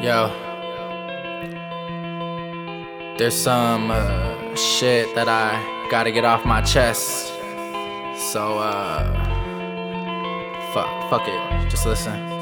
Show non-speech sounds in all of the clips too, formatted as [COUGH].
Yo, there's some uh, shit that I gotta get off my chest. So, uh, fuck, fuck it, just listen.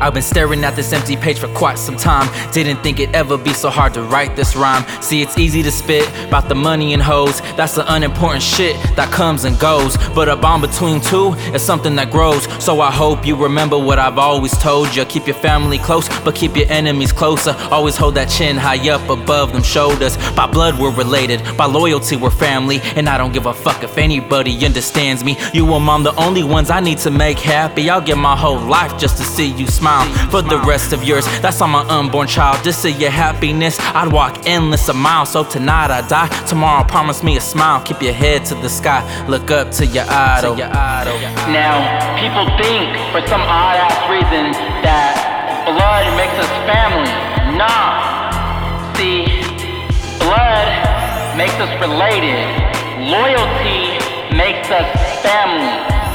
I've been staring at this empty page for quite some time. Didn't think it'd ever be so hard to write this rhyme. See, it's easy to spit about the money and hoes. That's the unimportant shit that comes and goes. But a bond between two is something that grows. So I hope you remember what I've always told you. Keep your family close, but keep your enemies closer. Always hold that chin high up above them shoulders. By blood, we're related. By loyalty, we're family. And I don't give a fuck if anybody understands me. You and mom, the only ones I need to make happy. I'll give my whole life just to see you smile for the rest of yours. That's on my unborn child. This is your happiness. I'd walk endless a mile. So tonight I die. Tomorrow promise me a smile. Keep your head to the sky. Look up to your idol. Now, people think for some odd ass reason that blood makes us family. Nah. See, blood makes us related. Loyalty makes us family.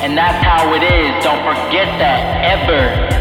And that's how it is. Don't forget that ever.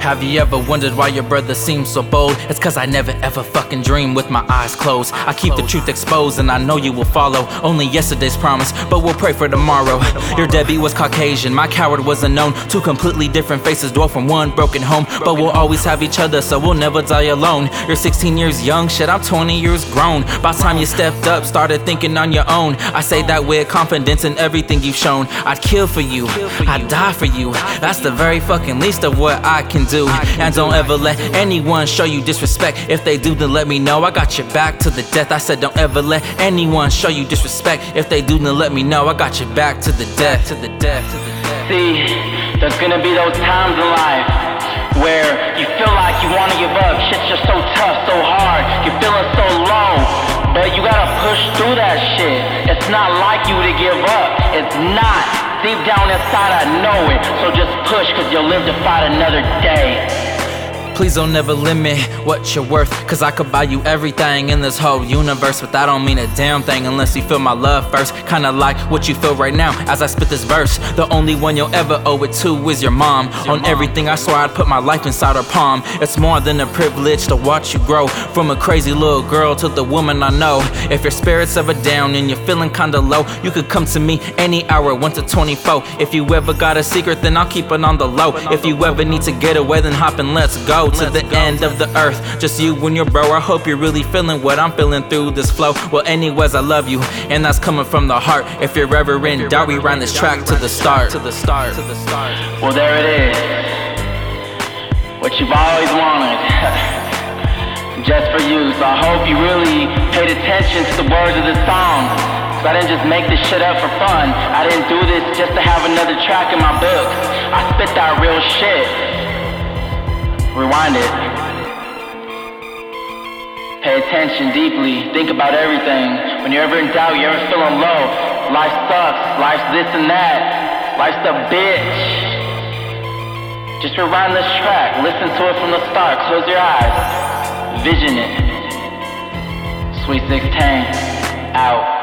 Have you ever wondered why your brother seems so bold? It's cause I never ever fucking dream with my eyes closed. I keep the truth exposed and I know you will follow. Only yesterday's promise, but we'll pray for tomorrow. Your Debbie was Caucasian, my coward was unknown. Two completely different faces dwell from one broken home. But we'll always have each other, so we'll never die alone. You're 16 years young, shit, I'm 20 years grown. By time you stepped up, started thinking on your own. I say that with confidence in everything you've shown. I'd kill for you, I'd die for you. That's the very fucking least of what I can do. And don't ever let anyone show you disrespect. If they do, then let me know. I got your back to the death. I said, don't ever let anyone show you disrespect. If they do, then let me know. I got your back to the death. To the death. To the death. See, there's gonna be those times in life where you feel like you wanna give up. Shit's just so tough, so hard. You're feeling so low. But you gotta push through that shit. It's not like you to give up. It's not. Deep down inside, I know it. So just push, cause you'll live to fight another day. Please don't ever limit what you're worth. Cause I could buy you everything in this whole universe. But that don't mean a damn thing unless you feel my love first. Kinda like what you feel right now as I spit this verse. The only one you'll ever owe it to is your mom. Your On mom. everything I swear I'd put my life inside her palm. It's more than a privilege to watch you grow. From a crazy little girl to the woman I know. If your spirit's ever down and you're feeling kinda low, you could come to me any hour, 1 to 24. If you ever got a secret, then I'll keep it on the low. If you ever need to get away, then hop and let's go to the end of the earth. Just you and your bro. I hope you're really feeling what I'm feeling through this flow. Well, anyways, I love you, and that's coming from the heart. If you're ever in doubt, we run this track to the start. To the start. To the start. Well, there it is. What you've always wanted. [LAUGHS] Just for you. So I hope you really paid attention to the words of this song. So I didn't just make this shit up for fun. I didn't do this just to have another track in my book. I spit that real shit. Rewind it. Pay attention deeply. Think about everything. When you're ever in doubt, you're ever feeling low. Life sucks. Life's this and that. Life's a bitch. Just rewind this track. Listen to it from the start. Close your eyes. Vision it. Sweet 16. Out.